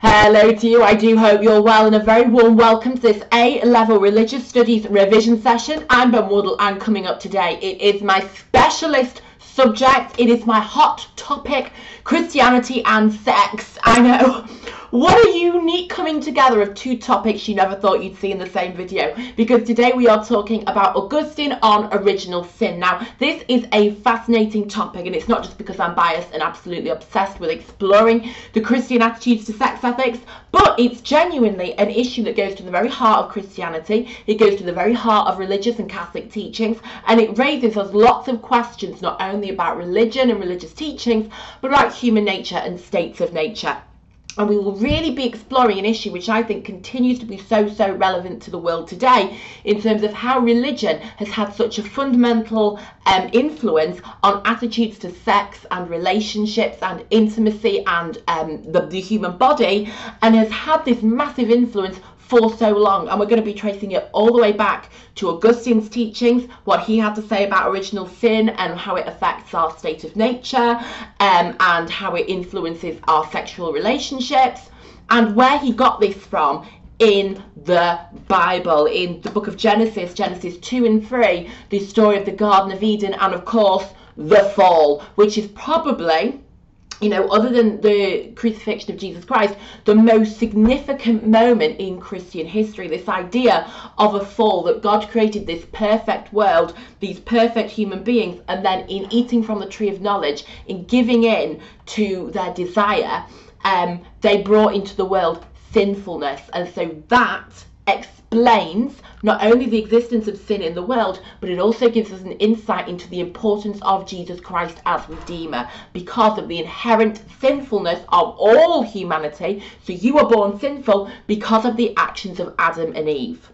Hello to you. I do hope you're well and a very warm welcome to this A-level religious studies revision session. I'm Ben Wardle and coming up today it is my specialist subject. It is my hot topic, Christianity and sex. I know what a unique coming together of two topics you never thought you'd see in the same video. Because today we are talking about Augustine on original sin. Now, this is a fascinating topic, and it's not just because I'm biased and absolutely obsessed with exploring the Christian attitudes to sex ethics, but it's genuinely an issue that goes to the very heart of Christianity. It goes to the very heart of religious and Catholic teachings, and it raises us lots of questions, not only about religion and religious teachings, but about human nature and states of nature. And we will really be exploring an issue which I think continues to be so, so relevant to the world today in terms of how religion has had such a fundamental um, influence on attitudes to sex and relationships and intimacy and um, the, the human body and has had this massive influence for so long and we're going to be tracing it all the way back to Augustine's teachings, what he had to say about original sin and how it affects our state of nature um, and how it influences our sexual relationships and where he got this from in the Bible, in the book of Genesis, Genesis 2 and 3, the story of the Garden of Eden and of course the fall, which is probably you know, other than the crucifixion of Jesus Christ, the most significant moment in Christian history, this idea of a fall, that God created this perfect world, these perfect human beings, and then in eating from the tree of knowledge, in giving in to their desire, um, they brought into the world sinfulness. And so that explains not only the existence of sin in the world, but it also gives us an insight into the importance of Jesus Christ as Redeemer because of the inherent sinfulness of all humanity. So you were born sinful because of the actions of Adam and Eve.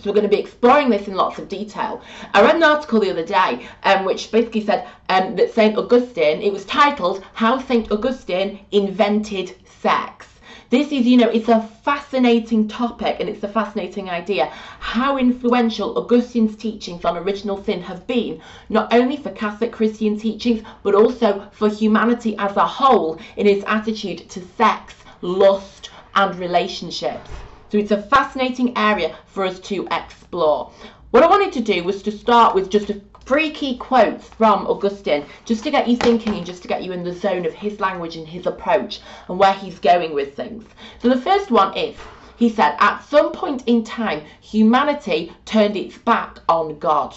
So we're going to be exploring this in lots of detail. I read an article the other day um, which basically said um, that St. Augustine, it was titled How St. Augustine Invented Sex. This is, you know, it's a fascinating topic and it's a fascinating idea how influential Augustine's teachings on original sin have been, not only for Catholic Christian teachings, but also for humanity as a whole in its attitude to sex, lust, and relationships. So it's a fascinating area for us to explore. What I wanted to do was to start with just a three key quotes from Augustine just to get you thinking and just to get you in the zone of his language and his approach and where he's going with things. So the first one is, he said, at some point in time, humanity turned its back on God.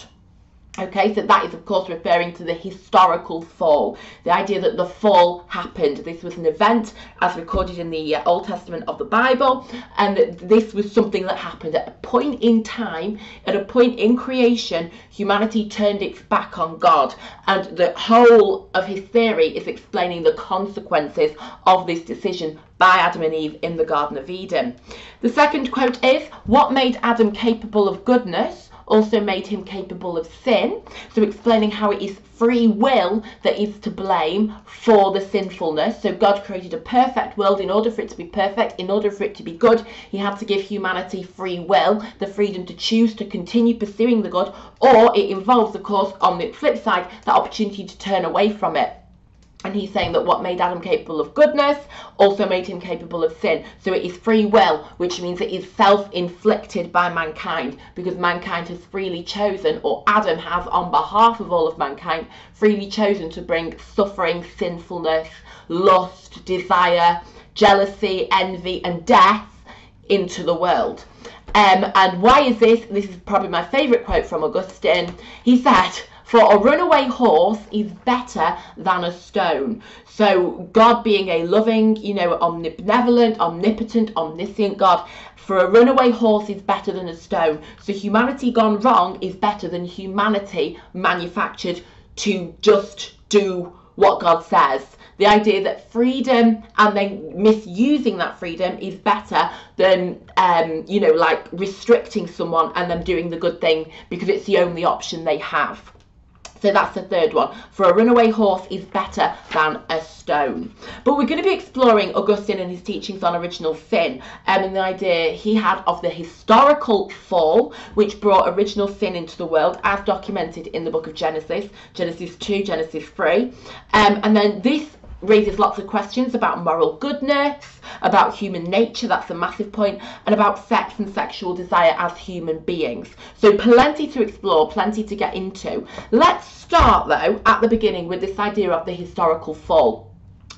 Okay, so that is of course referring to the historical fall, the idea that the fall happened. This was an event as recorded in the uh, Old Testament of the Bible, and this was something that happened at a point in time, at a point in creation, humanity turned its back on God, and the whole of his theory is explaining the consequences of this decision by Adam and Eve in the Garden of Eden. The second quote is, What made Adam capable of goodness? Also made him capable of sin. So explaining how it is free will that is to blame for the sinfulness. So God created a perfect world. In order for it to be perfect, in order for it to be good, he had to give humanity free will, the freedom to choose to continue pursuing the good, or it involves, of course, on the flip side, the opportunity to turn away from it. And he's saying that what made Adam capable of goodness also made him capable of sin. So it is free will, which means it is self inflicted by mankind because mankind has freely chosen, or Adam has on behalf of all of mankind, freely chosen to bring suffering, sinfulness, lust, desire, jealousy, envy, and death into the world. Um, and why is this? This is probably my favourite quote from Augustine. He said, for a runaway horse is better than a stone. So God being a loving, you know, omnibenevolent, omnipotent, omniscient God, for a runaway horse is better than a stone. So humanity gone wrong is better than humanity manufactured to just do what God says. The idea that freedom and then misusing that freedom is better than, um, you know, like restricting someone and them doing the good thing because it's the only option they have. So that's the third one. For a runaway horse is better than a stone. But we're going to be exploring Augustine and his teachings on original sin um, and the idea he had of the historical fall which brought original sin into the world as documented in the book of Genesis, Genesis 2, Genesis 3. Um, and then this raises lots of questions about moral goodness, about human nature, that's a massive point, and about sex and sexual desire as human beings. So, plenty to explore, plenty to get into. Let's start though at the beginning with this idea of the historical fall.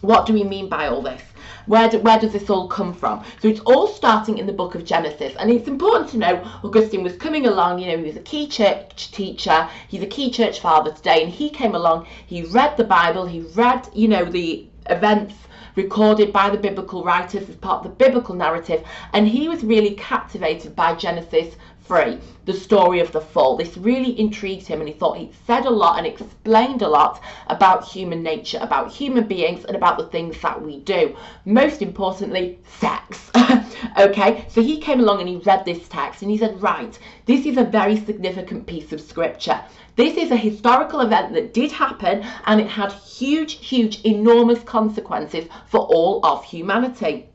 What do we mean by all this? Where, do, where does this all come from? So it's all starting in the book of Genesis. And it's important to know Augustine was coming along, you know, he was a key church teacher, he's a key church father today, and he came along, he read the Bible, he read, you know, the events recorded by the biblical writers as part of the biblical narrative, and he was really captivated by Genesis 3, the story of the fall. This really intrigued him, and he thought he said a lot and explained a lot about human nature, about human beings, and about the things that we do. Most importantly, sex. okay, so he came along and he read this text and he said, Right, this is a very significant piece of scripture. This is a historical event that did happen and it had huge, huge, enormous consequences for all of humanity.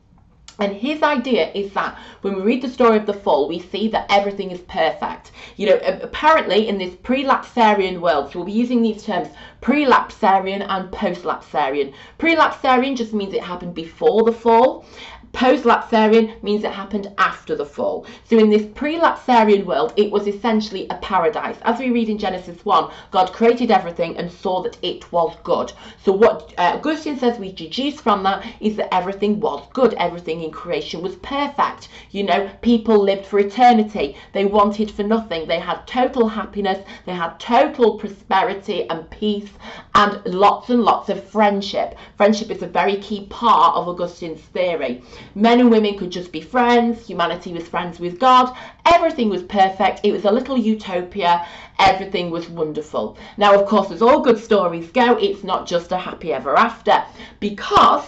And his idea is that when we read the story of the fall, we see that everything is perfect. You know, apparently in this pre-lapsarian world, so we'll be using these terms pre-lapsarian and post-lapsarian. Pre-lapsarian just means it happened before the fall, Post-lapsarian means it happened after the fall. So in this pre-lapsarian world, it was essentially a paradise. As we read in Genesis 1, God created everything and saw that it was good. So what uh, Augustine says we deduce from that is that everything was good. Everything in creation was perfect. You know, people lived for eternity. They wanted for nothing. They had total happiness. They had total prosperity and peace and lots and lots of friendship. Friendship is a very key part of Augustine's theory. Men and women could just be friends, humanity was friends with God, everything was perfect, it was a little utopia, everything was wonderful. Now, of course, as all good stories go, it's not just a happy ever after, because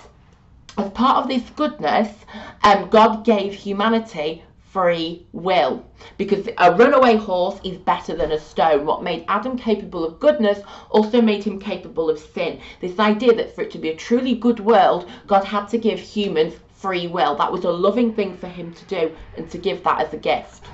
as part of this goodness, um, God gave humanity free will because a runaway horse is better than a stone. What made Adam capable of goodness also made him capable of sin. This idea that for it to be a truly good world, God had to give humans free will. That was a loving thing for him to do and to give that as a gift.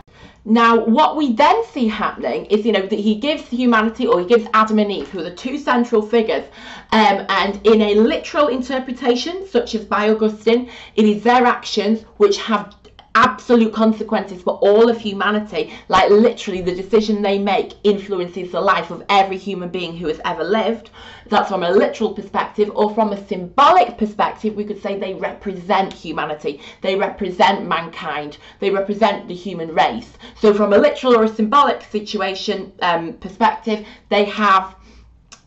Now, what we then see happening is, you know, that he gives humanity, or he gives Adam and Eve, who are the two central figures, um, and in a literal interpretation, such as by Augustine, it is their actions which have absolute consequences for all of humanity. Like literally, the decision they make influences the life of every human being who has ever lived. That's from a literal perspective, or from a symbolic perspective, we could say they represent humanity. They represent mankind. They represent the human race. So, from a literal or a symbolic situation um, perspective, they have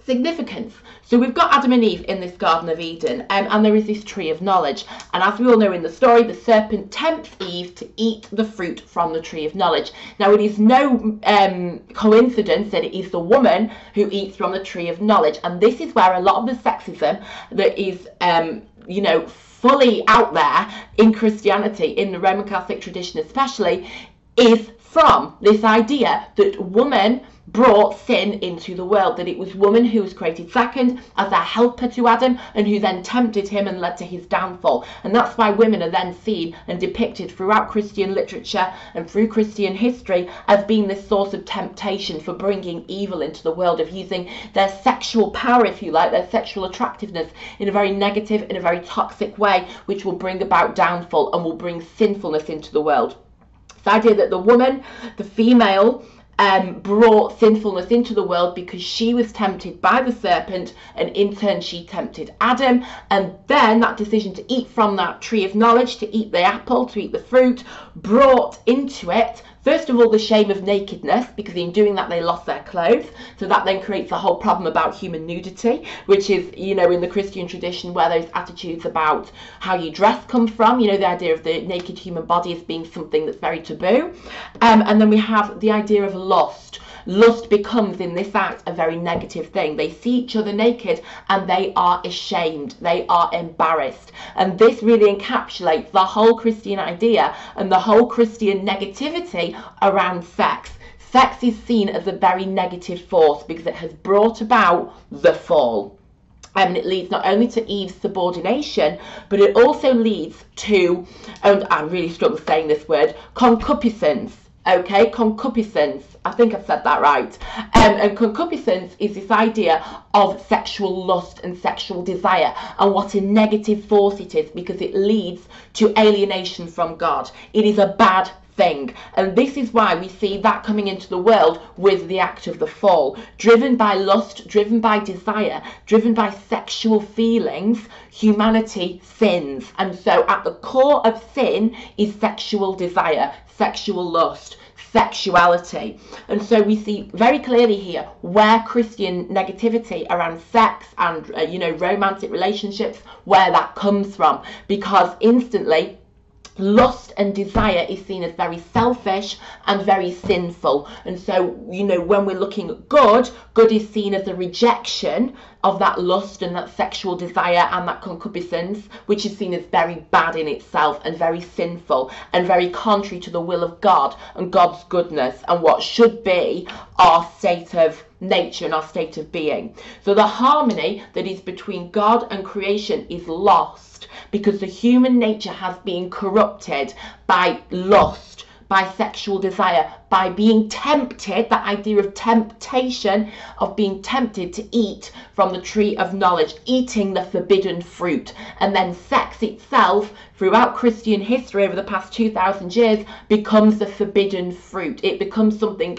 significance. So we've got Adam and Eve in this Garden of Eden, um, and there is this tree of knowledge. And as we all know in the story, the serpent tempts Eve to eat the fruit from the tree of knowledge. Now, it is no um, coincidence that it is the woman who eats from the tree of knowledge. And this is where a lot of the sexism that is, um, you know, fully out there in Christianity, in the Roman Catholic tradition especially, is from this idea that woman brought sin into the world, that it was woman who was created second as a helper to Adam and who then tempted him and led to his downfall. And that's why women are then seen and depicted throughout Christian literature and through Christian history as being this source of temptation for bringing evil into the world, of using their sexual power, if you like, their sexual attractiveness in a very negative, in a very toxic way, which will bring about downfall and will bring sinfulness into the world. The idea that the woman, the female, um, brought sinfulness into the world because she was tempted by the serpent and in turn she tempted Adam. And then that decision to eat from that tree of knowledge, to eat the apple, to eat the fruit, brought into it First of all, the shame of nakedness, because in doing that they lost their clothes. So that then creates a whole problem about human nudity, which is, you know, in the Christian tradition where those attitudes about how you dress come from, you know, the idea of the naked human body as being something that's very taboo. Um, and then we have the idea of lust lust becomes in this act a very negative thing. They see each other naked and they are ashamed, they are embarrassed. And this really encapsulates the whole Christian idea and the whole Christian negativity around sex. Sex is seen as a very negative force because it has brought about the fall. and it leads not only to Eve's subordination, but it also leads to, and I'm really struggling saying this word, concupiscence Okay, concupiscence. I think I've said that right. Um, and concupiscence is this idea of sexual lust and sexual desire and what a negative force it is because it leads to alienation from God. It is a bad thing. And this is why we see that coming into the world with the act of the fall. Driven by lust, driven by desire, driven by sexual feelings, humanity sins. And so at the core of sin is sexual desire, sexual lust sexuality. And so we see very clearly here where Christian negativity around sex and, uh, you know, romantic relationships, where that comes from. Because instantly lust and desire is seen as very selfish and very sinful. And so, you know, when we're looking at good, good is seen as a rejection of that lust and that sexual desire and that concupiscence, which is seen as very bad in itself and very sinful and very contrary to the will of God and God's goodness and what should be our state of nature and our state of being. So the harmony that is between God and creation is lost because the human nature has been corrupted by lust, by sexual desire, by being tempted, that idea of temptation, of being tempted to eat from the tree of knowledge, eating the forbidden fruit. And then sex itself, throughout Christian history over the past 2,000 years, becomes the forbidden fruit. It becomes something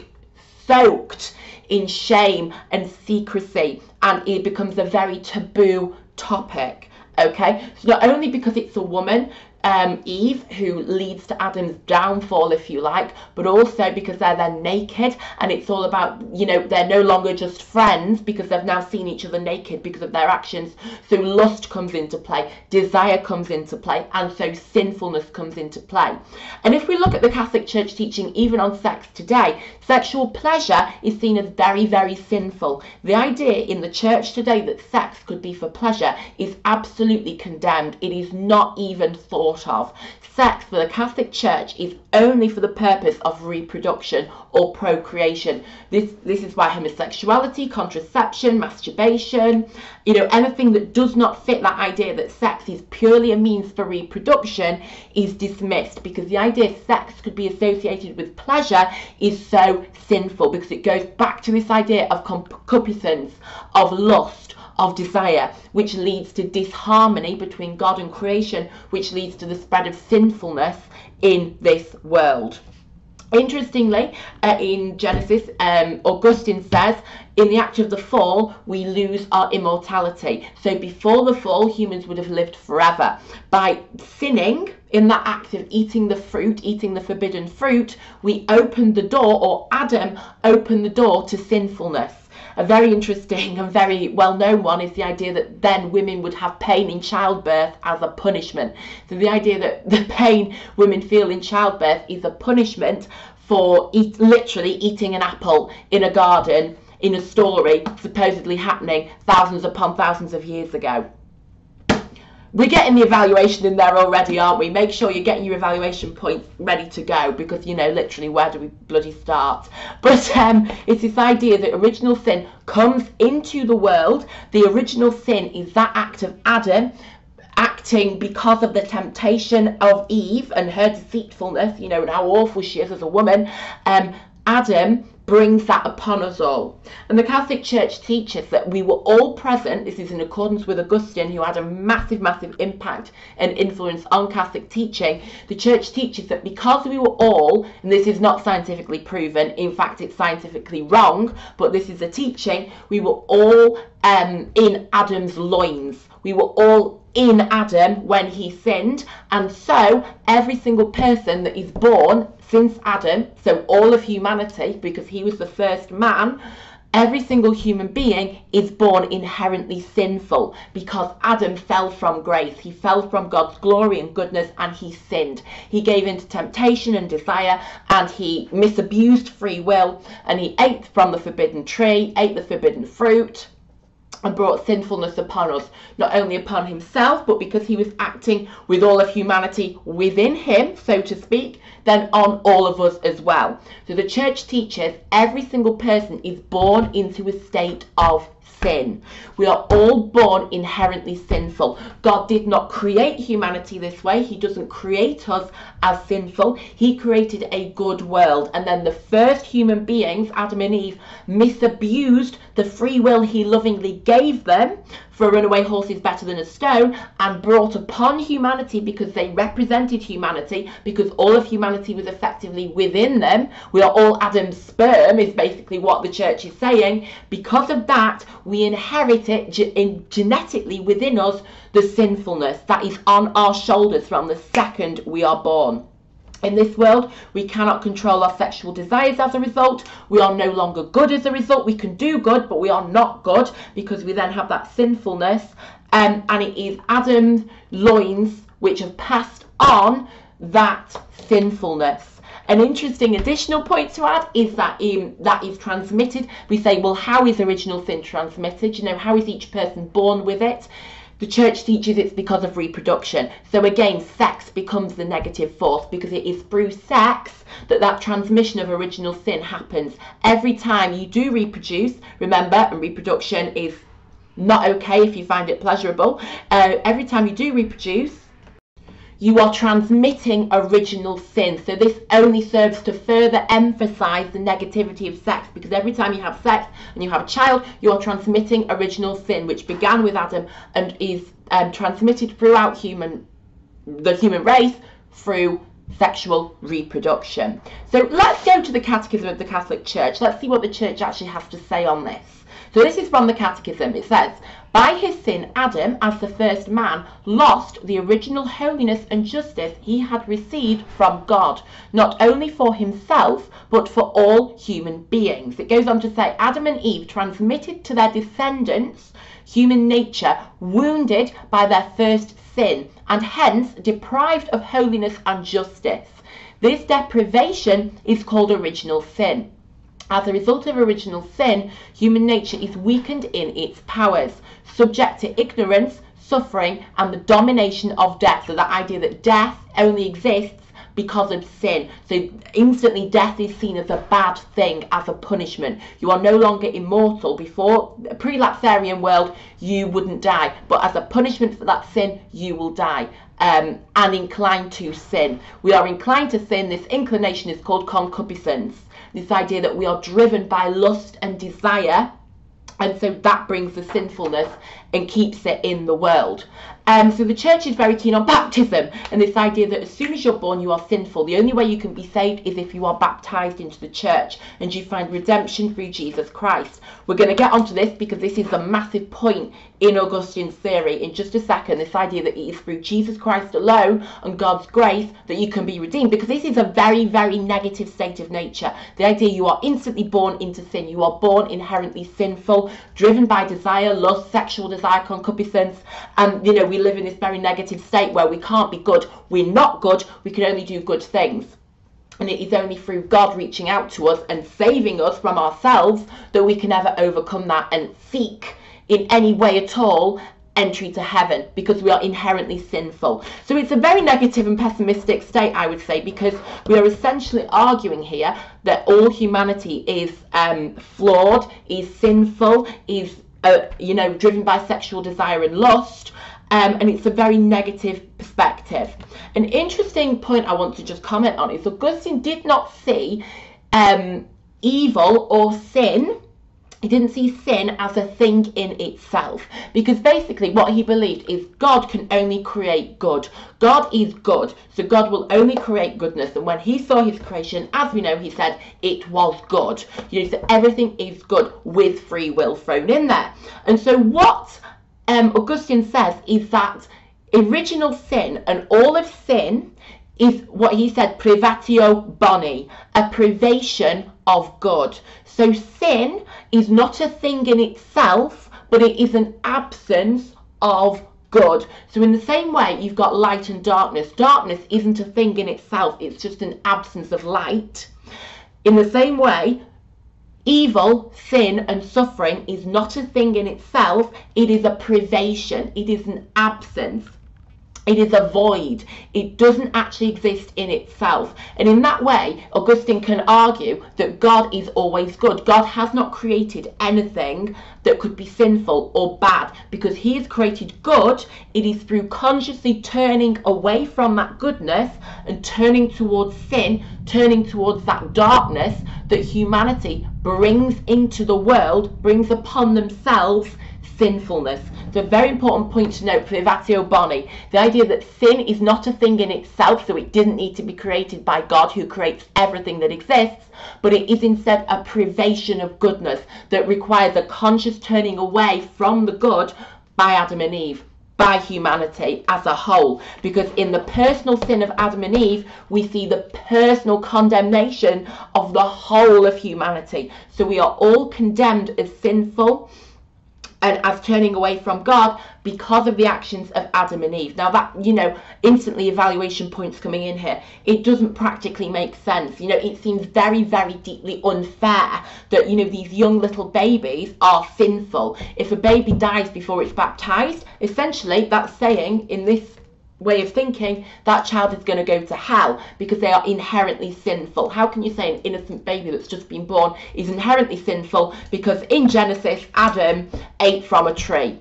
soaked in shame and secrecy, and it becomes a very taboo topic okay? So not only because it's a woman um, Eve, who leads to Adam's downfall, if you like, but also because they're then naked, and it's all about, you know, they're no longer just friends because they've now seen each other naked because of their actions. So lust comes into play, desire comes into play, and so sinfulness comes into play. And if we look at the Catholic Church teaching, even on sex today, sexual pleasure is seen as very, very sinful. The idea in the church today that sex could be for pleasure is absolutely condemned. It is not even thought thought of. Sex for the Catholic Church is only for the purpose of reproduction or procreation. This this is why homosexuality, contraception, masturbation, you know, anything that does not fit that idea that sex is purely a means for reproduction is dismissed because the idea sex could be associated with pleasure is so sinful because it goes back to this idea of concupiscence, of lust, of desire, which leads to disharmony between God and creation, which leads to the spread of sinfulness in this world. Interestingly, uh, in Genesis, um, Augustine says, in the act of the fall, we lose our immortality. So before the fall, humans would have lived forever. By sinning, in that act of eating the fruit, eating the forbidden fruit, we opened the door, or Adam opened the door to sinfulness a very interesting and very well known one is the idea that then women would have pain in childbirth as a punishment. So the idea that the pain women feel in childbirth is a punishment for eat, literally eating an apple in a garden in a story supposedly happening thousands upon thousands of years ago we're getting the evaluation in there already, aren't we? Make sure you're getting your evaluation points ready to go because, you know, literally, where do we bloody start? But um, it's this idea that original sin comes into the world. The original sin is that act of Adam acting because of the temptation of Eve and her deceitfulness, you know, and how awful she is as a woman. Um, Adam brings that upon us all. And the Catholic Church teaches that we were all present. This is in accordance with Augustine, who had a massive, massive impact and influence on Catholic teaching. The Church teaches that because we were all, and this is not scientifically proven, in fact, it's scientifically wrong, but this is a teaching, we were all um, in Adam's loins. We were all in Adam when he sinned, and so every single person that is born since Adam, so all of humanity, because he was the first man, every single human being is born inherently sinful because Adam fell from grace. He fell from God's glory and goodness and he sinned. He gave into temptation and desire and he misabused free will and he ate from the forbidden tree, ate the forbidden fruit and brought sinfulness upon us, not only upon himself, but because he was acting with all of humanity within him, so to speak, then on all of us as well. So the church teaches every single person is born into a state of sin. We are all born inherently sinful. God did not create humanity this way. He doesn't create us as sinful. He created a good world. And then the first human beings, Adam and Eve, misabused the free will he lovingly gave them for a runaway horse is better than a stone and brought upon humanity because they represented humanity because all of humanity was effectively within them. We are all adam's sperm is basically what the church is saying. Because of that we inherit it in, genetically within us the sinfulness that is on our shoulders from the second we are born in this world, we cannot control our sexual desires as a result. We are no longer good as a result. We can do good, but we are not good because we then have that sinfulness. Um, and it is Adam's loins which have passed on that sinfulness. An interesting additional point to add is that um, that is transmitted. We say, well, how is original sin transmitted? You know, how is each person born with it? The church teaches it's because of reproduction. So again, sex becomes the negative force because it is through sex that that transmission of original sin happens. Every time you do reproduce, remember, and reproduction is not okay if you find it pleasurable. Uh, every time you do reproduce, you are transmitting original sin. So this only serves to further emphasize the negativity of sex because every time you have sex and you have a child, you are transmitting original sin, which began with Adam and is um, transmitted throughout human the human race through sexual reproduction. So let's go to the Catechism of the Catholic Church. Let's see what the Church actually has to say on this. So this is from the Catechism. It says, by his sin, Adam, as the first man, lost the original holiness and justice he had received from God, not only for himself, but for all human beings. It goes on to say, Adam and Eve transmitted to their descendants human nature wounded by their first sin, and hence deprived of holiness and justice. This deprivation is called original sin. As a result of original sin, human nature is weakened in its powers, subject to ignorance, suffering, and the domination of death. So, that idea that death only exists because of sin. So, instantly, death is seen as a bad thing, as a punishment. You are no longer immortal. Before a pre lapsarian world, you wouldn't die, but as a punishment for that sin, you will die. Um, and inclined to sin. We are inclined to sin. This inclination is called concupiscence this idea that we are driven by lust and desire and so that brings the sinfulness and keeps it in the world. Um, so the church is very keen on baptism and this idea that as soon as you're born, you are sinful. The only way you can be saved is if you are baptized into the church and you find redemption through Jesus Christ. We're going to get onto this because this is a massive point in Augustine's theory in just a second. This idea that it is through Jesus Christ alone and God's grace that you can be redeemed because this is a very, very negative state of nature. The idea you are instantly born into sin. You are born inherently sinful, driven by desire, lust, sexual desire, concupiscence. And, you know, we live in this very negative state where we can't be good. We're not good. We can only do good things. And it is only through God reaching out to us and saving us from ourselves that we can ever overcome that and seek in any way at all entry to heaven because we are inherently sinful. So it's a very negative and pessimistic state, I would say, because we are essentially arguing here that all humanity is um, flawed, is sinful, is uh, you know driven by sexual desire and lust. Um, and it's a very negative perspective. An interesting point I want to just comment on is Augustine did not see um, evil or sin he didn't see sin as a thing in itself because basically what he believed is God can only create good. God is good, so God will only create goodness. And when he saw his creation, as we know, he said it was good. You know, so everything is good with free will thrown in there. And so what um, Augustine says is that original sin and all of sin is what he said privatio boni, a privation of good. So sin is not a thing in itself, but it is an absence of good. So in the same way, you've got light and darkness. Darkness isn't a thing in itself, it's just an absence of light. In the same way, evil, sin, and suffering is not a thing in itself, it is a privation, it is an absence It is a void. It doesn't actually exist in itself. And in that way, Augustine can argue that God is always good. God has not created anything that could be sinful or bad because he has created good. It is through consciously turning away from that goodness and turning towards sin, turning towards that darkness that humanity brings into the world, brings upon themselves sinfulness. A very important point to note for Privatio Boni. The idea that sin is not a thing in itself, so it didn't need to be created by God who creates everything that exists, but it is instead a privation of goodness that requires a conscious turning away from the good by Adam and Eve by humanity as a whole. Because in the personal sin of Adam and Eve, we see the personal condemnation of the whole of humanity. So we are all condemned as sinful and as turning away from God because of the actions of Adam and Eve. Now that, you know, instantly evaluation points coming in here. It doesn't practically make sense. You know, it seems very, very deeply unfair that, you know, these young little babies are sinful. If a baby dies before it's baptized, essentially that's saying in this way of thinking, that child is going to go to hell because they are inherently sinful. How can you say an innocent baby that's just been born is inherently sinful because in Genesis, Adam ate from a tree?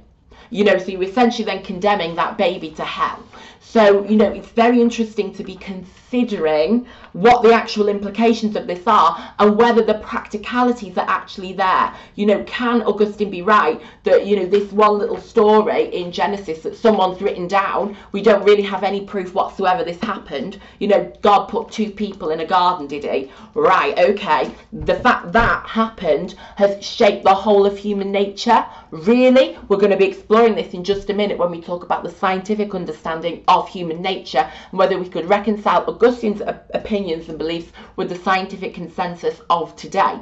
You know, so you're essentially then condemning that baby to hell. So, you know, it's very interesting to be considering what the actual implications of this are and whether the practicalities are actually there. You know, can Augustine be right that, you know, this one little story in Genesis that someone's written down, we don't really have any proof whatsoever this happened. You know, God put two people in a garden, did he? Right, okay. The fact that happened has shaped the whole of human nature. Really? We're going to be exploring this in just a minute when we talk about the scientific understanding of human nature and whether we could reconcile Augustine's opinions and beliefs with the scientific consensus of today.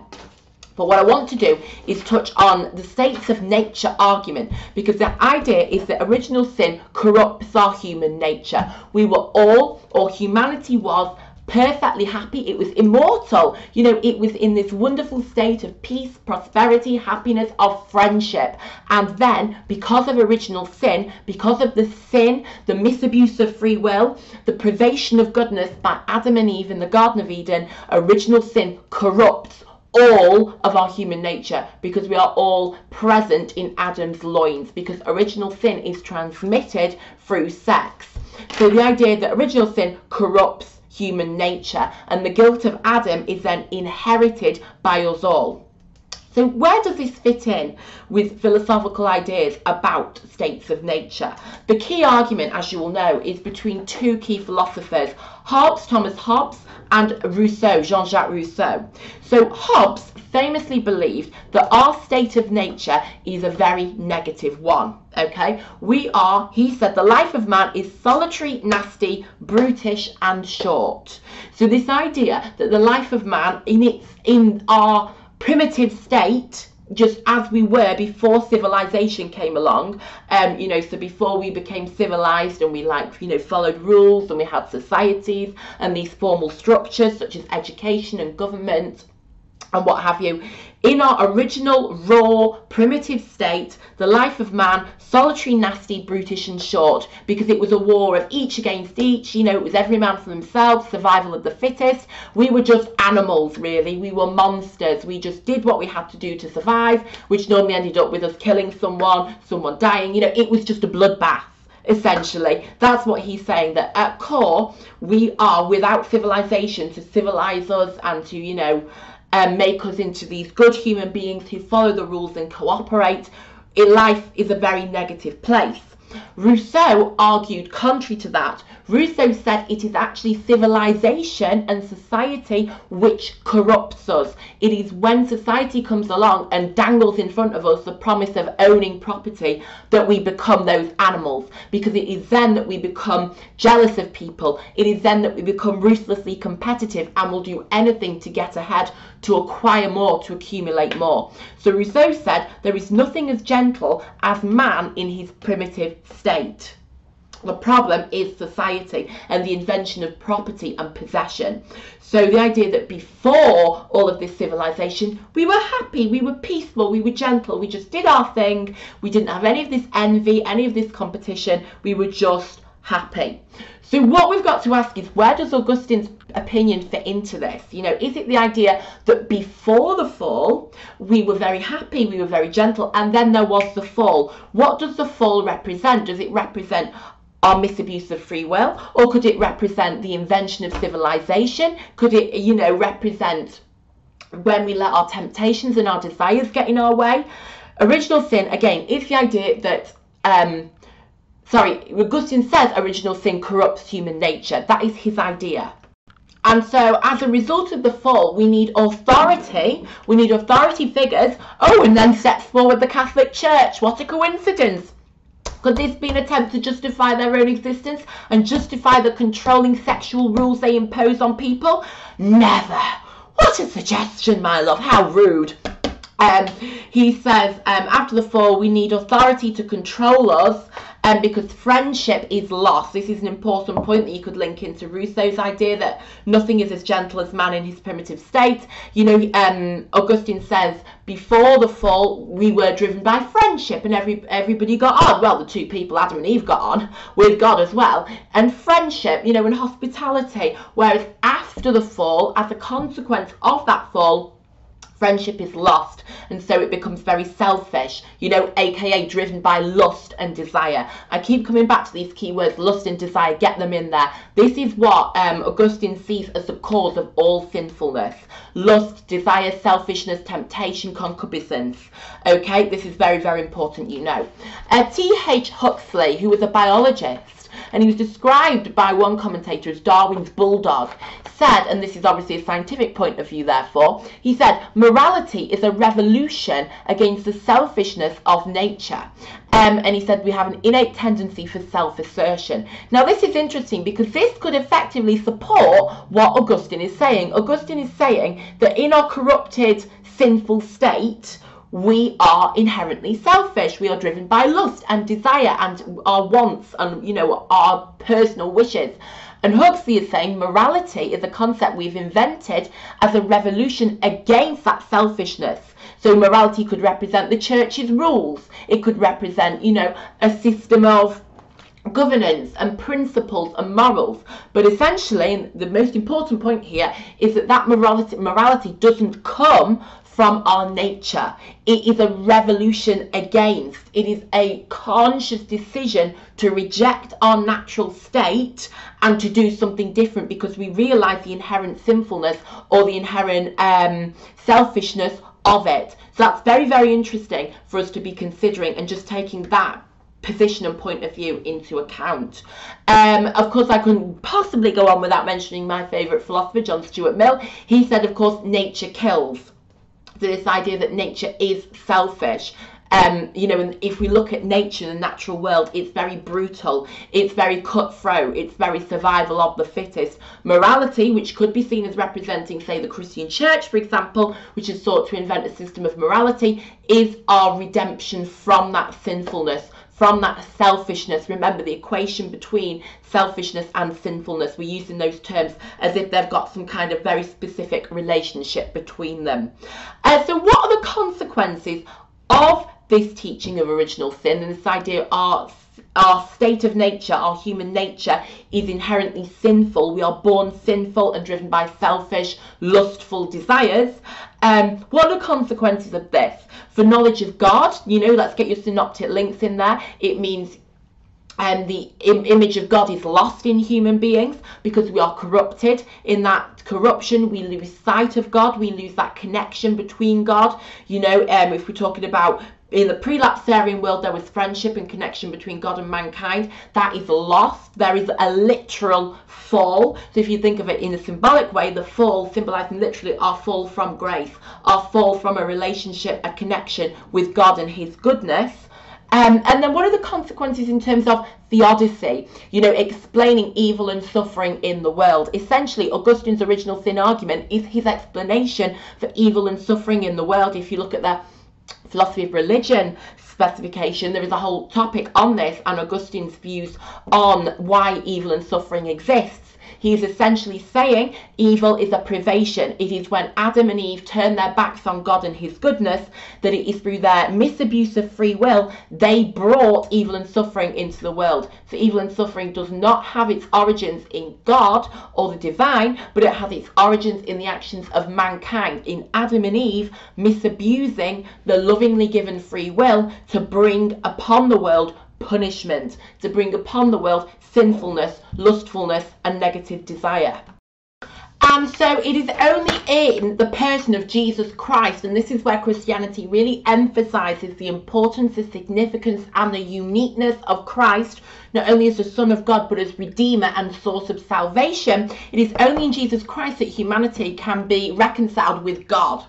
But what I want to do is touch on the states of nature argument because the idea is that original sin corrupts our human nature. We were all, or humanity was, perfectly happy. It was immortal. You know, it was in this wonderful state of peace, prosperity, happiness, of friendship. And then, because of original sin, because of the sin, the misabuse of free will, the privation of goodness by Adam and Eve in the Garden of Eden, original sin corrupts all of our human nature because we are all present in Adam's loins because original sin is transmitted through sex. So the idea that original sin corrupts human nature, and the guilt of Adam is then inherited by us all. So, where does this fit in with philosophical ideas about states of nature? The key argument, as you will know, is between two key philosophers Hobbes, Thomas Hobbes, and Rousseau, Jean Jacques Rousseau. So, Hobbes famously believed that our state of nature is a very negative one. Okay, we are, he said, the life of man is solitary, nasty, brutish, and short. So, this idea that the life of man in its in our primitive state just as we were before civilization came along. Um you know so before we became civilized and we like you know followed rules and we had societies and these formal structures such as education and government and what have you. In our original, raw, primitive state, the life of man, solitary, nasty, brutish, and short, because it was a war of each against each. You know, it was every man for himself, survival of the fittest. We were just animals, really. We were monsters. We just did what we had to do to survive, which normally ended up with us killing someone, someone dying. You know, it was just a bloodbath essentially. That's what he's saying, that at core, we are without civilization to civilize us and to, you know, um, make us into these good human beings who follow the rules and cooperate. Life is a very negative place. Rousseau argued contrary to that. Rousseau said it is actually civilization and society which corrupts us. It is when society comes along and dangles in front of us the promise of owning property that we become those animals. Because it is then that we become jealous of people. It is then that we become ruthlessly competitive and will do anything to get ahead, to acquire more, to accumulate more. So Rousseau said there is nothing as gentle as man in his primitive state. The problem is society and the invention of property and possession. So the idea that before all of this civilization, we were happy, we were peaceful, we were gentle, we just did our thing, we didn't have any of this envy, any of this competition, we were just happy. So what we've got to ask is where does Augustine's opinion fit into this? You know, is it the idea that before the fall we were very happy, we were very gentle, and then there was the fall? What does the fall represent? Does it represent our misabuse of free will, or could it represent the invention of civilization? Could it, you know, represent when we let our temptations and our desires get in our way? Original sin, again, is the idea that um, sorry, Augustine says original sin corrupts human nature. That is his idea. And so, as a result of the fall, we need authority. We need authority figures. Oh, and then steps forward the Catholic Church. What a coincidence. Could this be an attempt to justify their own existence and justify the controlling sexual rules they impose on people? Never. What a suggestion, my love. How rude. Um, he says, um, after the fall, we need authority to control us um, because friendship is lost. This is an important point that you could link into Rousseau's idea that nothing is as gentle as man in his primitive state. You know, um, Augustine says before the fall we were driven by friendship and every everybody got on. Well, the two people Adam and Eve got on with God as well, and friendship, you know, and hospitality. Whereas after the fall, as a consequence of that fall friendship is lost and so it becomes very selfish you know aka driven by lust and desire. I keep coming back to these keywords lust and desire get them in there. This is what um, augustine sees as the cause of all sinfulness. Lust desire selfishness temptation concupiscence. Okay this is very very important you know. Uh, T.H. Huxley who was a biologist and he was described by one commentator as Darwin's bulldog, said, and this is obviously a scientific point of view therefore, he said, morality is a revolution against the selfishness of nature. Um, and he said we have an innate tendency for self-assertion. Now this is interesting because this could effectively support what Augustine is saying. Augustine is saying that in our corrupted, sinful state, we are inherently selfish. We are driven by lust and desire and our wants and, you know, our personal wishes. And Huxley is saying morality is a concept we've invented as a revolution against that selfishness. So morality could represent the church's rules. It could represent, you know, a system of governance and principles and morals. But essentially, the most important point here is that that morality, morality doesn't come from our nature. It is a revolution against. It is a conscious decision to reject our natural state and to do something different because we realize the inherent sinfulness or the inherent um, selfishness of it. So that's very, very interesting for us to be considering and just taking that position and point of view into account. Um, of course, I couldn't possibly go on without mentioning my favourite philosopher, John Stuart Mill. He said, of course, nature kills this idea that nature is selfish. Um, you know, and if we look at nature, the natural world, it's very brutal, it's very cutthroat, it's very survival of the fittest. Morality, which could be seen as representing, say, the Christian church, for example, which has sought to invent a system of morality, is our redemption from that sinfulness, from that selfishness. Remember the equation between selfishness and sinfulness. We're using those terms as if they've got some kind of very specific relationship between them. Uh, so, what are the consequences of this teaching of original sin and this idea of our state of nature, our human nature, is inherently sinful. We are born sinful and driven by selfish, lustful desires. Um, what are the consequences of this? For knowledge of God, you know, let's get your synoptic links in there. It means and um, the Im- image of God is lost in human beings because we are corrupted. In that corruption, we lose sight of God, we lose that connection between God. You know, um, if we're talking about in the prelapsarian world there was friendship and connection between God and mankind. That is lost. There is a literal fall. So if you think of it in a symbolic way, the fall symbolizing literally our fall from grace, our fall from a relationship, a connection with God and his goodness. Um, and then what are the consequences in terms of theodicy? You know, explaining evil and suffering in the world. Essentially, Augustine's original sin argument is his explanation for evil and suffering in the world. If you look at the philosophy of religion specification. There is a whole topic on this and Augustine's views on why evil and suffering exists. He is essentially saying evil is a privation. It is when Adam and Eve turn their backs on God and his goodness that it is through their misabuse of free will they brought evil and suffering into the world. So evil and suffering does not have its origins in God or the divine, but it has its origins in the actions of mankind, in Adam and Eve misabusing the lovingly given free will to bring upon the world punishment, to bring upon the world sinfulness, lustfulness, and negative desire. And so it is only in the person of Jesus Christ, and this is where Christianity really emphasizes the importance, the significance, and the uniqueness of Christ, not only as the Son of God, but as Redeemer and source of salvation. It is only in Jesus Christ that humanity can be reconciled with God.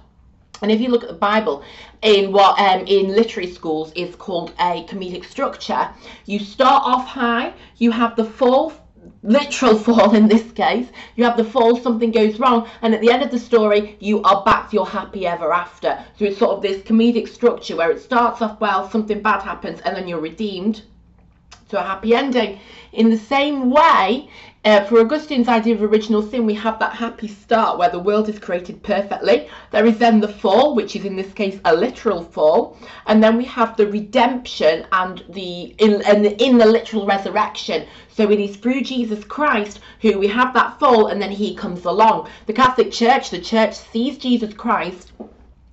And if you look at the Bible, in what um, in literary schools is called a comedic structure, you start off high, you have the fall, literal fall in this case, you have the fall, something goes wrong, and at the end of the story, you are back to your happy ever after. So it's sort of this comedic structure where it starts off well, something bad happens, and then you're redeemed to a happy ending. In the same way, uh, for Augustine's idea of original sin, we have that happy start where the world is created perfectly. There is then the fall, which is in this case a literal fall, and then we have the redemption and the in, in, in the literal resurrection. So it is through Jesus Christ who we have that fall, and then He comes along. The Catholic Church, the Church sees Jesus Christ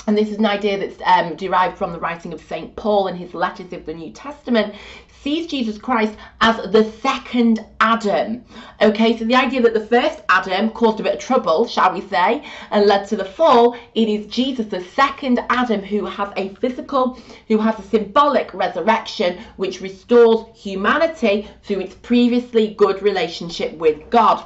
and this is an idea that's um, derived from the writing of St. Paul in his letters of the New Testament sees Jesus Christ as the second Adam. Okay, so the idea that the first Adam caused a bit of trouble, shall we say, and led to the fall, it is Jesus, the second Adam, who has a physical, who has a symbolic resurrection, which restores humanity through its previously good relationship with God.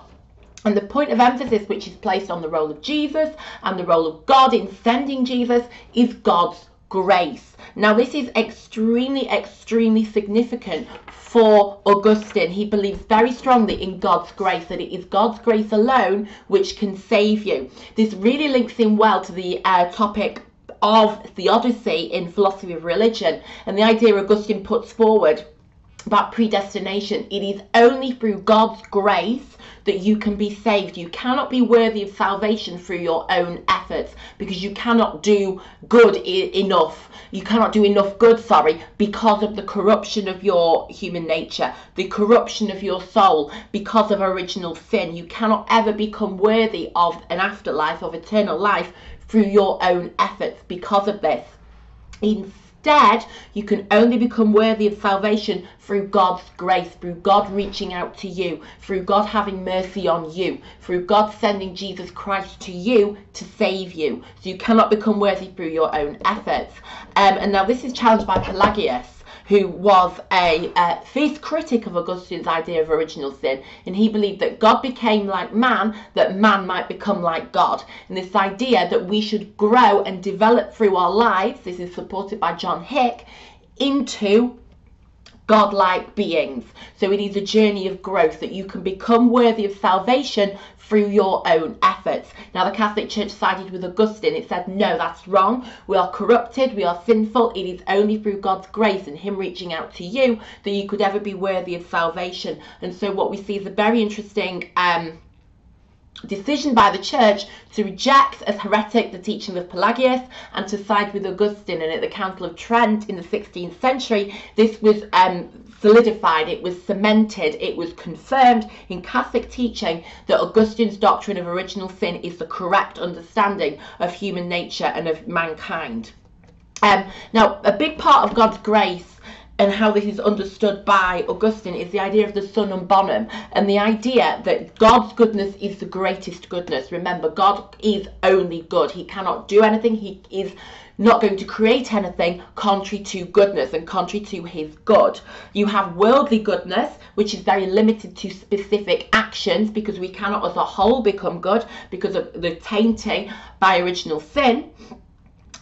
And the point of emphasis which is placed on the role of Jesus and the role of God in sending Jesus is God's grace. Now, this is extremely, extremely significant for Augustine. He believes very strongly in God's grace, that it is God's grace alone which can save you. This really links in well to the uh, topic of theodicy in philosophy of religion and the idea Augustine puts forward about predestination. It is only through God's grace that you can be saved. You cannot be worthy of salvation through your own efforts because you cannot do good enough. You cannot do enough good, sorry, because of the corruption of your human nature, the corruption of your soul because of original sin. You cannot ever become worthy of an afterlife, of eternal life, through your own efforts because of this. In Instead, you can only become worthy of salvation through God's grace, through God reaching out to you, through God having mercy on you, through God sending Jesus Christ to you to save you. So you cannot become worthy through your own efforts. Um, and now this is challenged by Pelagius who was a uh, fierce critic of Augustine's idea of original sin, and he believed that God became like man, that man might become like God. And this idea that we should grow and develop through our lives, this is supported by John Hick, into godlike beings. So it is a journey of growth that you can become worthy of salvation through your own efforts. Now, the Catholic Church sided with Augustine. It said, no, that's wrong. We are corrupted. We are sinful. It is only through God's grace and Him reaching out to you that you could ever be worthy of salvation. And so, what we see is a very interesting. Um, decision by the church to reject as heretic the teaching of Pelagius and to side with Augustine. And at the Council of Trent in the 16th century, this was um, solidified, it was cemented, it was confirmed in Catholic teaching that Augustine's doctrine of original sin is the correct understanding of human nature and of mankind. Um, now, a big part of God's grace and how this is understood by Augustine is the idea of the summum bonum and the idea that God's goodness is the greatest goodness. Remember, God is only good. He cannot do anything. He is not going to create anything contrary to goodness and contrary to his good. You have worldly goodness, which is very limited to specific actions because we cannot as a whole become good because of the tainting by original sin.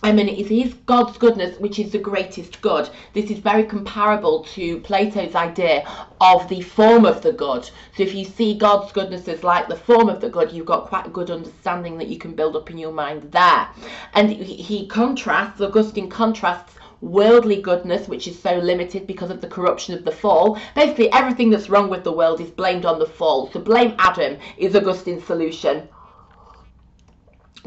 I mean, it is God's goodness which is the greatest good. This is very comparable to Plato's idea of the form of the good. So if you see God's goodness as like the form of the good, you've got quite a good understanding that you can build up in your mind there. And he contrasts, Augustine contrasts worldly goodness, which is so limited because of the corruption of the fall. Basically, everything that's wrong with the world is blamed on the fall. So blame Adam is Augustine's solution.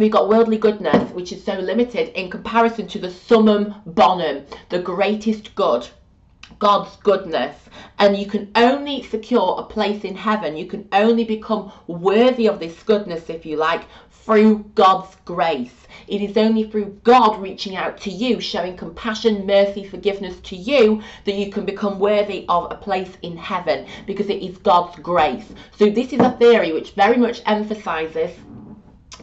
We've got worldly goodness, which is so limited in comparison to the summum bonum, the greatest good, God's goodness. And you can only secure a place in heaven, you can only become worthy of this goodness, if you like, through God's grace. It is only through God reaching out to you, showing compassion, mercy, forgiveness to you, that you can become worthy of a place in heaven because it is God's grace. So, this is a theory which very much emphasizes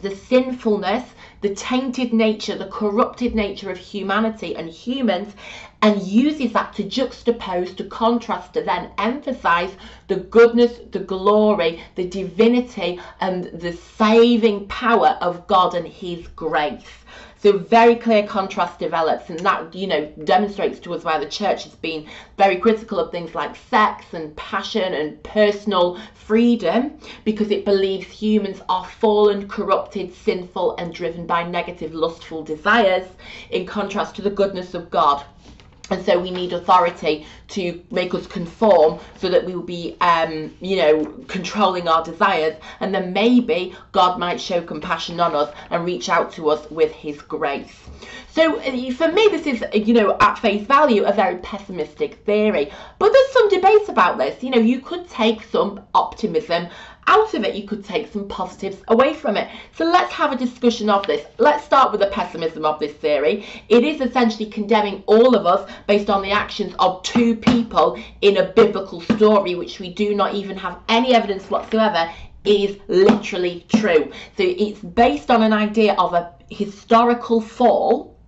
the sinfulness, the tainted nature, the corrupted nature of humanity and humans, and uses that to juxtapose, to contrast, to then emphasize the goodness, the glory, the divinity, and the saving power of God and His grace. So very clear contrast develops, and that you know demonstrates to us why the church has been very critical of things like sex and passion and personal freedom, because it believes humans are fallen, corrupted, sinful, and driven by negative, lustful desires, in contrast to the goodness of God and so we need authority to make us conform so that we will be um, you know controlling our desires. And then maybe god might show compassion on us and reach out to us with his grace. So uh, for me this is you know at face value a very pessimistic theory. But there's some debate about this. You know you could take some optimism out of it, you could take some positives away from it. So let's have a discussion of this. Let's start with the pessimism of this theory. It is essentially condemning all of us based on the actions of two people in a biblical story, which we do not even have any evidence whatsoever is literally true. So it's based on an idea of a historical fall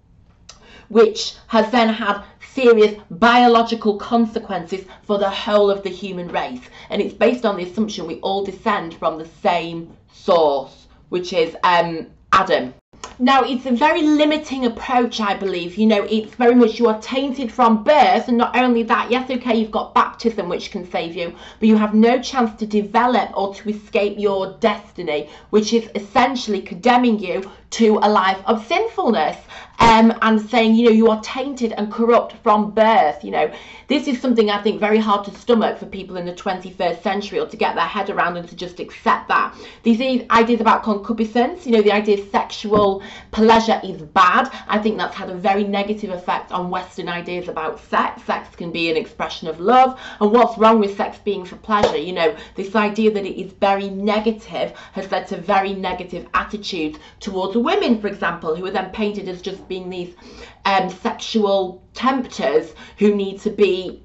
which has then had serious biological consequences for the whole of the human race. And it's based on the assumption we all descend from the same source, which is um, Adam. Now, it's a very limiting approach, I believe. You know, it's very much you are tainted from birth, and not only that, yes, okay, you've got baptism which can save you, but you have no chance to develop or to escape your destiny, which is essentially condemning you to a life of sinfulness um, and saying, you know, you are tainted and corrupt from birth. You know, this is something I think very hard to stomach for people in the 21st century or to get their head around and to just accept that. These ideas about concupiscence, you know, the idea sexual pleasure is bad. I think that's had a very negative effect on Western ideas about sex. Sex can be an expression of love. And what's wrong with sex being for pleasure? You know, this idea that it is very negative has led to very negative attitudes towards women, for example, who are then painted as just being these um, sexual tempters who need to be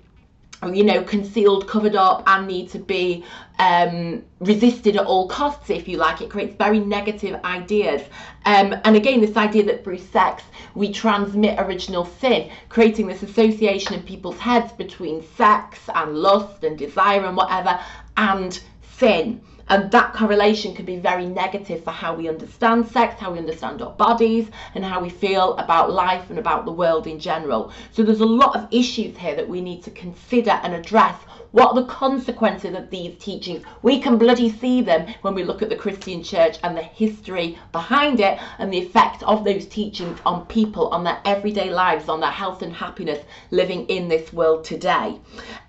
you know concealed covered up and need to be um, resisted at all costs if you like. It creates very negative ideas. Um, and again this idea that through sex we transmit original sin creating this association in people's heads between sex and lust and desire and whatever and sin and that correlation can be very negative for how we understand sex, how we understand our bodies, and how we feel about life and about the world in general. So there's a lot of issues here that we need to consider and address what are the consequences of these teachings? We can bloody see them when we look at the Christian church and the history behind it and the effect of those teachings on people, on their everyday lives, on their health and happiness living in this world today.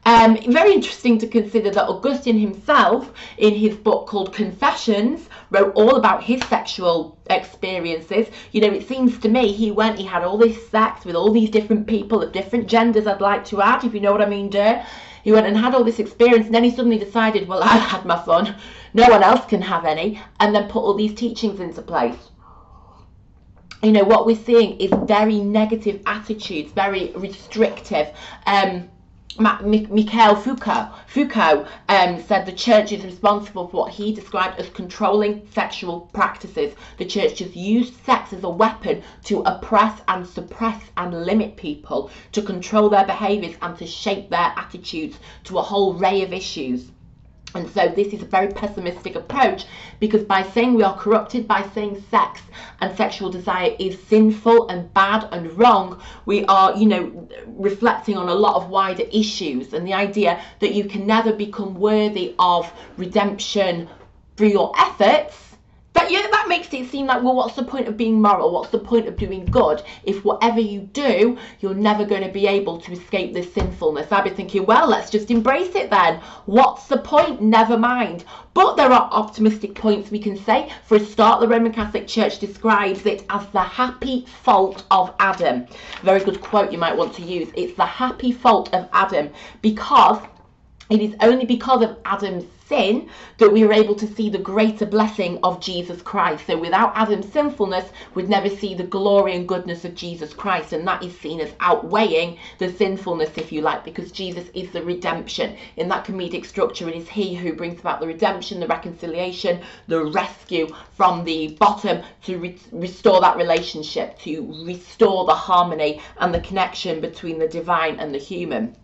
Um, very interesting to consider that Augustine himself, in his book called Confessions, wrote all about his sexual experiences. You know, it seems to me he went, he had all this sex with all these different people of different genders, I'd like to add, if you know what I mean, dear. He went and had all this experience, and then he suddenly decided, well, I've had my fun, no one else can have any, and then put all these teachings into place. You know, what we're seeing is very negative attitudes, very restrictive. Um, Michel Foucault, Foucault um, said the church is responsible for what he described as controlling sexual practices. The church has used sex as a weapon to oppress and suppress and limit people, to control their behaviours and to shape their attitudes to a whole array of issues. And so this is a very pessimistic approach because by saying we are corrupted, by saying sex and sexual desire is sinful and bad and wrong, we are, you know, reflecting on a lot of wider issues and the idea that you can never become worthy of redemption through your efforts. That, that makes it seem like, well, what's the point of being moral? What's the point of doing good if whatever you do, you're never going to be able to escape this sinfulness? I'd be thinking, well, let's just embrace it then. What's the point? Never mind. But there are optimistic points we can say. For a start, the Roman Catholic Church describes it as the happy fault of Adam. Very good quote you might want to use. It's the happy fault of Adam because it is only because of Adam's sin that we are able to see the greater blessing of Jesus Christ. So without Adam's sinfulness, we'd never see the glory and goodness of Jesus Christ. And that is seen as outweighing the sinfulness, if you like, because Jesus is the redemption. In that comedic structure, it is he who brings about the redemption, the reconciliation, the rescue from the bottom to re restore that relationship, to restore the harmony and the connection between the divine and the human.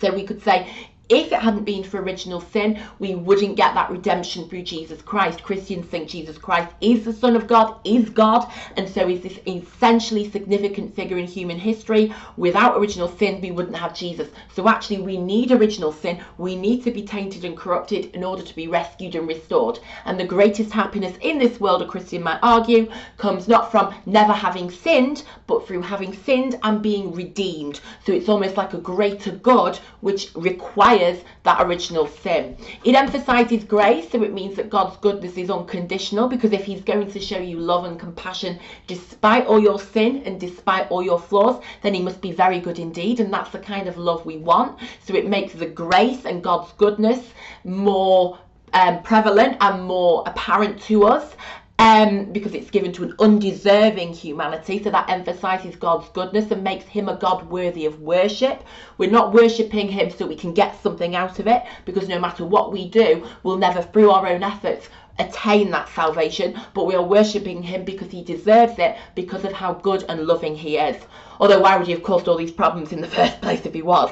So we could say if it hadn't been for original sin, we wouldn't get that redemption through Jesus Christ. Christians think Jesus Christ is the Son of God, is God, and so is this essentially significant figure in human history. Without original sin, we wouldn't have Jesus. So actually, we need original sin. We need to be tainted and corrupted in order to be rescued and restored. And the greatest happiness in this world, a Christian might argue, comes not from never having sinned, but through having sinned and being redeemed. So it's almost like a greater good which requires requires that original sin. It emphasizes grace, so it means that God's goodness is unconditional because if He's going to show you love and compassion despite all your sin and despite all your flaws, then He must be very good indeed, and that's the kind of love we want. So it makes the grace and God's goodness more um, prevalent and more apparent to us um, because it's given to an undeserving humanity. So that emphasizes God's goodness and makes him a God worthy of worship. We're not worshipping him so we can get something out of it, because no matter what we do, we'll never, through our own efforts, attain that salvation, but we are worshipping him because he deserves it because of how good and loving he is. Although why would he have caused all these problems in the first place if he was?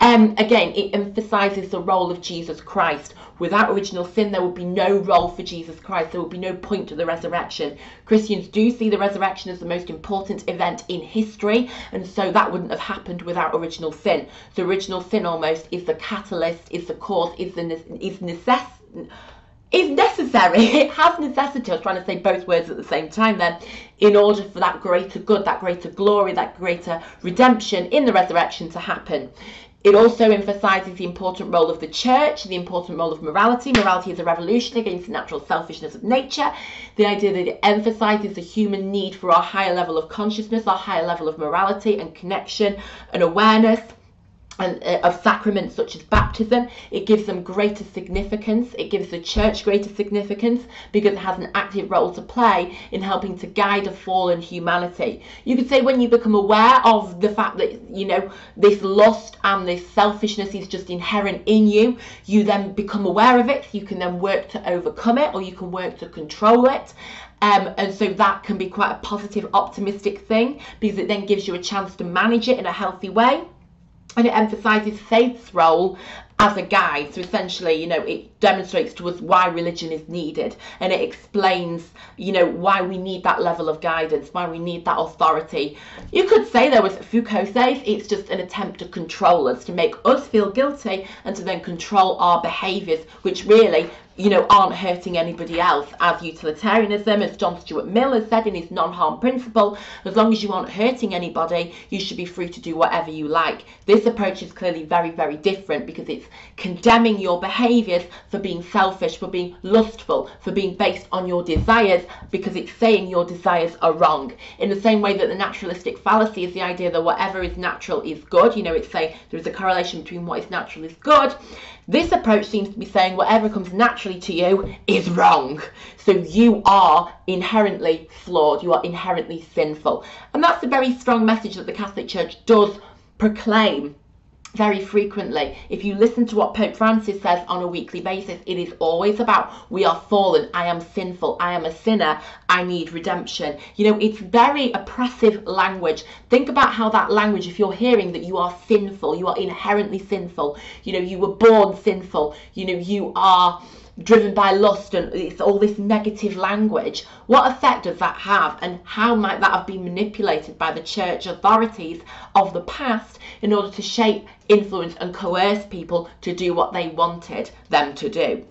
Um, again, it emphasizes the role of Jesus Christ. Without original sin, there would be no role for Jesus Christ. There would be no point to the resurrection. Christians do see the resurrection as the most important event in history, and so that wouldn't have happened without original sin. So original sin almost is the catalyst, is the cause, is the is necess is necessary. It has necessity. I was trying to say both words at the same time then, in order for that greater good, that greater glory, that greater redemption in the resurrection to happen. It also emphasizes the important role of the church, the important role of morality. Morality is a revolution against the natural selfishness of nature. The idea that it emphasizes the human need for our higher level of consciousness, our higher level of morality and connection and awareness and, uh, of sacraments such as baptism. It gives them greater significance. It gives the church greater significance because it has an active role to play in helping to guide a fallen humanity. You could say when you become aware of the fact that, you know, this lust and this selfishness is just inherent in you, you then become aware of it. You can then work to overcome it or you can work to control it. Um, and so that can be quite a positive, optimistic thing because it then gives you a chance to manage it in a healthy way and it emphasizes faith's role as a guide. So essentially, you know, it demonstrates to us why religion is needed and it explains, you know, why we need that level of guidance, why we need that authority. You could say there was Foucault says it's just an attempt to control us, to make us feel guilty and to then control our behaviours, which really you know, aren't hurting anybody else. As utilitarianism, as John Stuart Mill has said in his non-harm principle, as long as you aren't hurting anybody, you should be free to do whatever you like. This approach is clearly very, very different because it's condemning your behaviours for being selfish, for being lustful, for being based on your desires, because it's saying your desires are wrong. In the same way that the naturalistic fallacy is the idea that whatever is natural is good, you know, it's saying there is a correlation between what is natural is good. This approach seems to be saying whatever comes naturally to you is wrong. So you are inherently flawed, you are inherently sinful. And that's a very strong message that the Catholic Church does proclaim very frequently. If you listen to what Pope Francis says on a weekly basis, it is always about we are fallen, I am sinful, I am a sinner, I need redemption. You know, it's very oppressive language. Think about how that language, if you're hearing that you are sinful, you are inherently sinful, you know, you were born sinful, you know, you are driven by lust and it's all this negative language. What effect does that have and how might that have been manipulated by the church authorities of the past in order to shape influence and coerce people to do what they wanted them to do.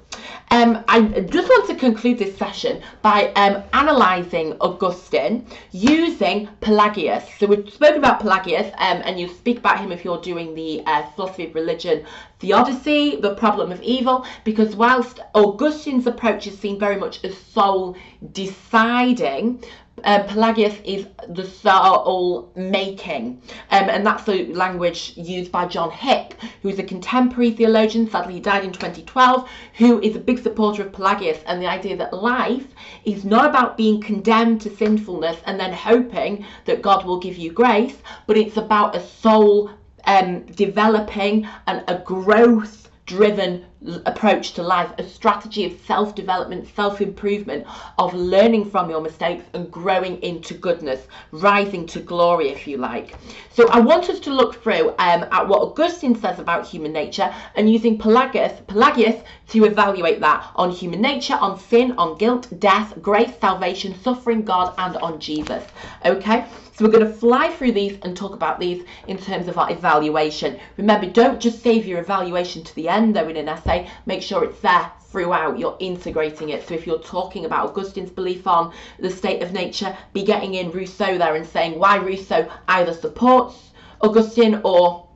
Um, I just want to conclude this session by um, analysing Augustine using Pelagius. So we've spoken about Pelagius, um, and you speak about him if you're doing the uh, philosophy of religion, theodicy, the problem of evil, because whilst Augustine's approach is seen very much as soul deciding, uh, Pelagius is the soul making, um, and that's the language used by John Hick, who is a contemporary theologian. Sadly, he died in 2012, who is a big supporter of Pelagius and the idea that life is not about being condemned to sinfulness and then hoping that God will give you grace, but it's about a soul um, developing and a growth driven approach to life, a strategy of self development, self improvement, of learning from your mistakes and growing into goodness, rising to glory, if you like. So, I want us to look through um, at what Augustine says about human nature and using Pelagius, Pelagius to evaluate that on human nature, on sin, on guilt, death, grace, salvation, suffering, God, and on Jesus. Okay? So we're going to fly through these and talk about these in terms of our evaluation. Remember, don't just save your evaluation to the end though in an essay. Make sure it's there throughout. You're integrating it. So if you're talking about Augustine's belief on the state of nature, be getting in Rousseau there and saying why Rousseau either supports Augustine or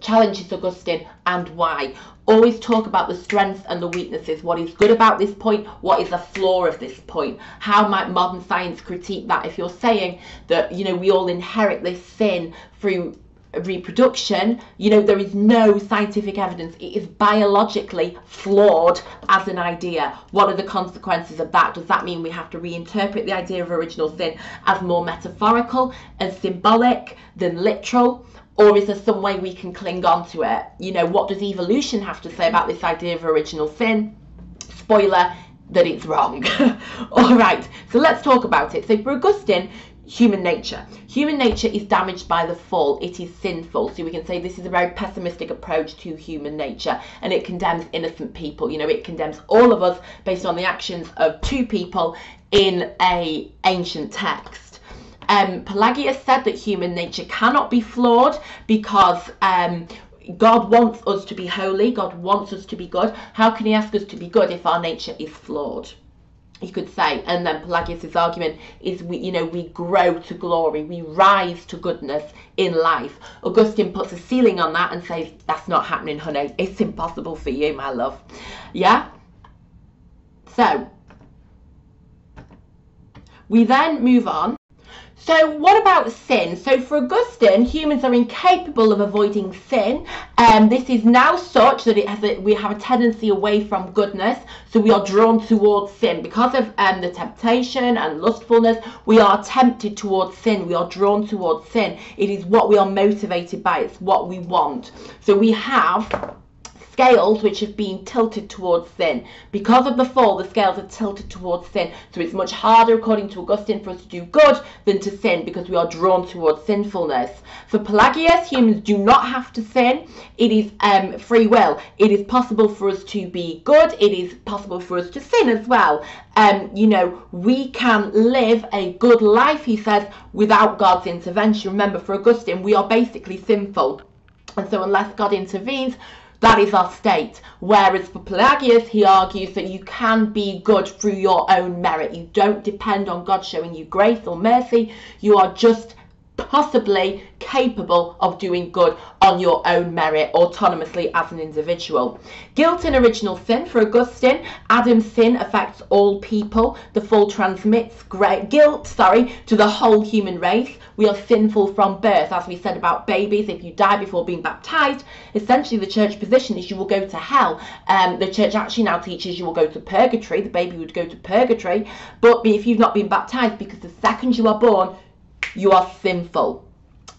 challenges Augustine and why. Always talk about the strengths and the weaknesses. What is good about this point? What is the flaw of this point? How might modern science critique that? If you're saying that, you know, we all inherit this sin through reproduction, you know, there is no scientific evidence. It is biologically flawed as an idea. What are the consequences of that? Does that mean we have to reinterpret the idea of original sin as more metaphorical and symbolic than literal? or is there some way we can cling on to it? You know, what does evolution have to say about this idea of original sin? Spoiler, that it's wrong. All right, so let's talk about it. So for Augustine, human nature. Human nature is damaged by the fall. It is sinful. So we can say this is a very pessimistic approach to human nature and it condemns innocent people. You know, it condemns all of us based on the actions of two people in a ancient text. Um, Pelagius said that human nature cannot be flawed because um, God wants us to be holy, God wants us to be good. How can he ask us to be good if our nature is flawed? You could say, and then Pelagius's argument is we, you know, we grow to glory, we rise to goodness in life. Augustine puts a ceiling on that and says, that's not happening, honey. It's impossible for you, my love. Yeah? So, we then move on so what about sin? So for Augustine, humans are incapable of avoiding sin. Um, this is now such that it has a, we have a tendency away from goodness. So we are drawn towards sin. Because of um, the temptation and lustfulness, we are tempted towards sin. We are drawn towards sin. It is what we are motivated by. It's what we want. So we have scales which have been tilted towards sin. Because of the fall, the scales are tilted towards sin. So it's much harder, according to Augustine, for us to do good than to sin because we are drawn towards sinfulness. For Pelagius, humans do not have to sin. It is um, free will. It is possible for us to be good. It is possible for us to sin as well. Um, you know, we can live a good life, he says, without God's intervention. Remember, for Augustine, we are basically sinful. And so unless God intervenes, that is our state. Whereas for Pelagius, he argues that you can be good through your own merit. You don't depend on God showing you grace or mercy. You are just possibly capable of doing good on your own merit autonomously as an individual. Guilt and original sin for Augustine, Adam's sin affects all people. The fall transmits great guilt, sorry, to the whole human race. We are sinful from birth, as we said about babies. If you die before being baptized, essentially the church position is you will go to hell. Um, the church actually now teaches you will go to purgatory. The baby would go to purgatory, but if you've not been baptized, because the second you are born, you are sinful.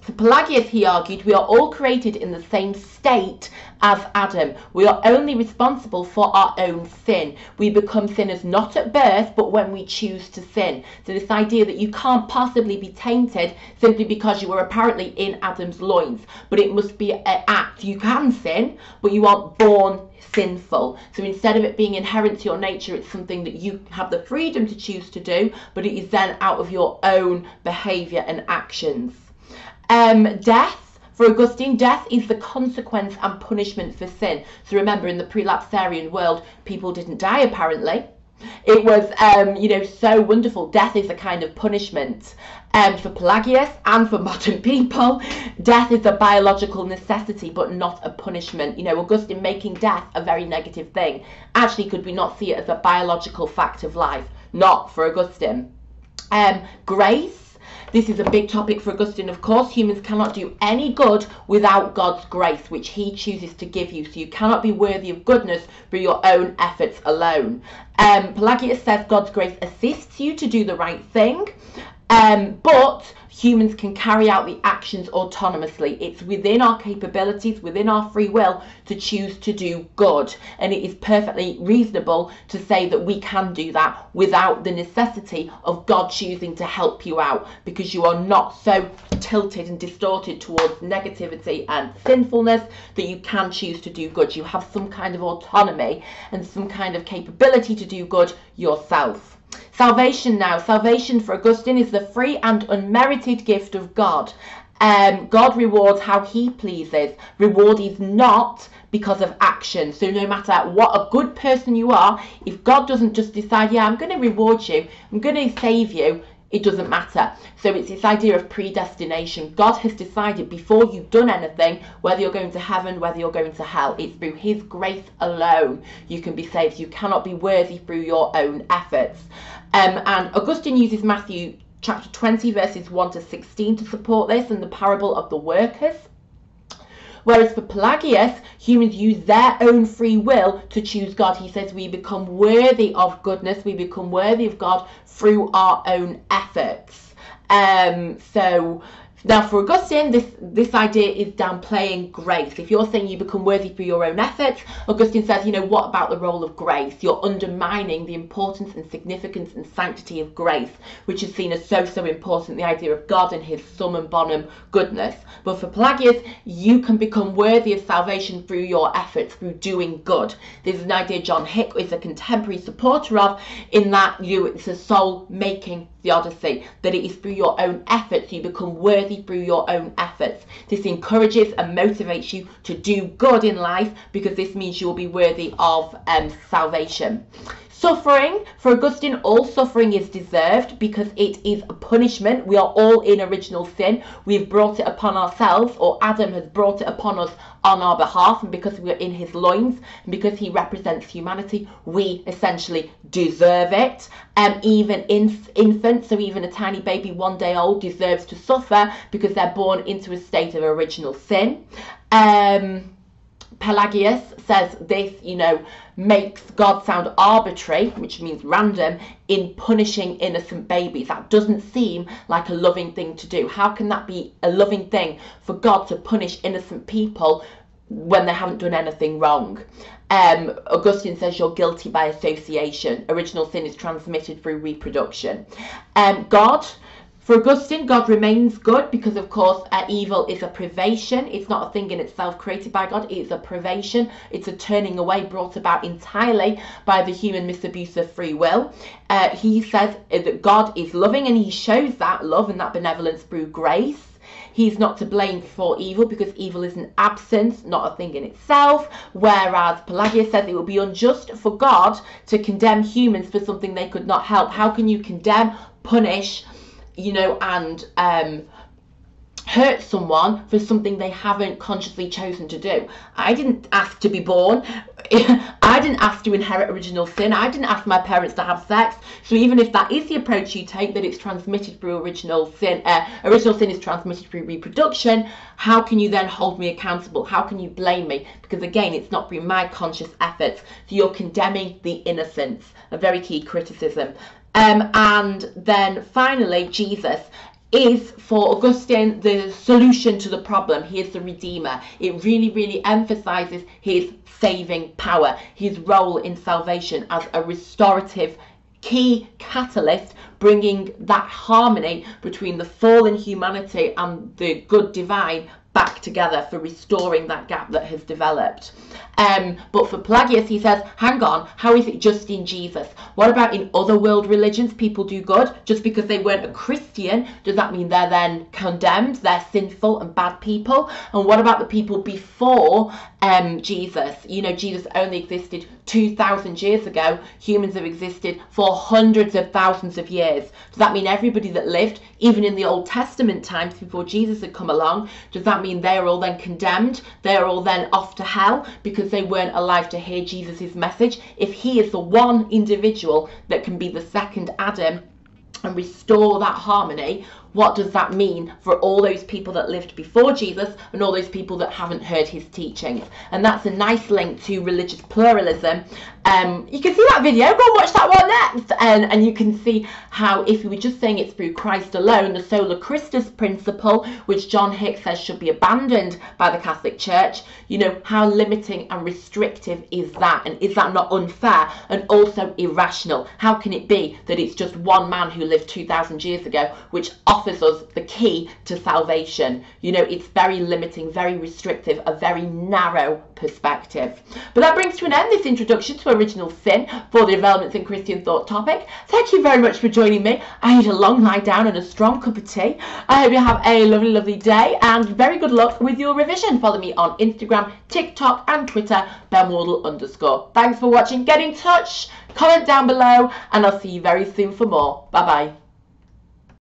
For Pelagius, he argued, we are all created in the same state as Adam. We are only responsible for our own sin. We become sinners not at birth, but when we choose to sin. So this idea that you can't possibly be tainted simply because you were apparently in Adam's loins, but it must be an act. You can sin, but you aren't born sinful. So instead of it being inherent to your nature, it's something that you have the freedom to choose to do, but it is then out of your own behaviour and actions. Um, death For Augustine, death is the consequence and punishment for sin. So remember, in the prelapsarian world, people didn't die apparently. It was, um, you know, so wonderful. Death is a kind of punishment. Um, for Pelagius and for modern people, death is a biological necessity but not a punishment. You know, Augustine making death a very negative thing. Actually, could we not see it as a biological fact of life? Not for Augustine. Um, grace this is a big topic for Augustine, of course. Humans cannot do any good without God's grace, which he chooses to give you. So you cannot be worthy of goodness through your own efforts alone. Um, Pelagius says God's grace assists you to do the right thing. Um, but humans can carry out the actions autonomously. It's within our capabilities, within our free will to choose to do good. And it is perfectly reasonable to say that we can do that without the necessity of God choosing to help you out because you are not so tilted and distorted towards negativity and sinfulness that you can choose to do good. You have some kind of autonomy and some kind of capability to do good yourself. Salvation now. Salvation for Augustine is the free and unmerited gift of God. Um, God rewards how he pleases. Reward is not because of action. So no matter what a good person you are, if God doesn't just decide, yeah, I'm going to reward you, I'm going to save you, it doesn't matter. So it's this idea of predestination. God has decided before you've done anything whether you're going to heaven, whether you're going to hell. It's through His grace alone you can be saved. You cannot be worthy through your own efforts. Um, and Augustine uses Matthew chapter 20, verses 1 to 16 to support this and the parable of the workers. Whereas for Pelagius, humans use their own free will to choose God. He says we become worthy of goodness, we become worthy of God through our own efforts. Um, so now, for Augustine, this, this idea is downplaying grace. If you're saying you become worthy through your own efforts, Augustine says, you know, what about the role of grace? You're undermining the importance and significance and sanctity of grace, which is seen as so, so important, the idea of God and his summum bonum goodness. But for Pelagius, you can become worthy of salvation through your efforts, through doing good. This is an idea John Hick is a contemporary supporter of, in that you it's a soul-making theodicy, that it is through your own efforts you become worthy through your own efforts. This encourages and motivates you to do good in life because this means you will be worthy of um, salvation. Suffering, for Augustine, all suffering is deserved because it is a punishment. We are all in original sin. We've brought it upon ourselves, or Adam has brought it upon us on our behalf. And because we're in his loins, because he represents humanity, we essentially deserve it. And um, even in, infants, so even a tiny baby one day old, deserves to suffer because they're born into a state of original sin. Um, Pelagius says this, you know, makes God sound arbitrary, which means random, in punishing innocent babies. That doesn't seem like a loving thing to do. How can that be a loving thing for God to punish innocent people when they haven't done anything wrong? Um, Augustine says you're guilty by association. Original sin is transmitted through reproduction. Um, God for Augustine, God remains good because, of course, uh, evil is a privation. It's not a thing in itself created by God. It's a privation. It's a turning away brought about entirely by the human misabuse of free will. Uh, he says that God is loving and he shows that love and that benevolence through grace. He's not to blame for evil because evil is an absence, not a thing in itself. Whereas Pelagius says it would be unjust for God to condemn humans for something they could not help. How can you condemn, punish, you know, and um, hurt someone for something they haven't consciously chosen to do. I didn't ask to be born. I didn't ask to inherit original sin. I didn't ask my parents to have sex. So even if that is the approach you take, that it's transmitted through original sin, uh, original sin is transmitted through reproduction, how can you then hold me accountable? How can you blame me? Because again, it's not through my conscious efforts. So you're condemning the innocence, a very key criticism. Um, and then finally, Jesus is for Augustine the solution to the problem. He is the Redeemer. It really, really emphasizes his saving power, his role in salvation as a restorative key catalyst, bringing that harmony between the fallen humanity and the good divine back together for restoring that gap that has developed. Um, but for Pelagius, he says, hang on, how is it just in Jesus? What about in other world religions? People do good. Just because they weren't a Christian, does that mean they're then condemned? They're sinful and bad people? And what about the people before um, Jesus? You know, Jesus only existed 2,000 years ago. Humans have existed for hundreds of thousands of years. Does that mean everybody that lived, even in the Old Testament times before Jesus had come along, does that mean they're all then condemned? They're all then off to hell because they weren't alive to hear Jesus' message? If he is the one individual that can be the second Adam and restore that harmony, what does that mean for all those people that lived before Jesus and all those people that haven't heard his teachings? And that's a nice link to religious pluralism. Um, you can see that video, go and watch that one next. And, and you can see how if you were just saying it's through Christ alone, the sola Christus principle, which John Hick says should be abandoned by the Catholic Church, you know, how limiting and restrictive is that? And is that not unfair and also irrational? How can it be that it's just one man who lived 2,000 years ago, which offers us the key to salvation. You know, it's very limiting, very restrictive, a very narrow perspective. But that brings to an end this introduction to original sin for the developments in Christian thought topic. Thank you very much for joining me. I need a long lie down and a strong cup of tea. I hope you have a lovely, lovely day and very good luck with your revision. Follow me on Instagram, TikTok and Twitter, benwardle underscore. Thanks for watching. Get in touch, comment down below, and I'll see you very soon for more. Bye bye.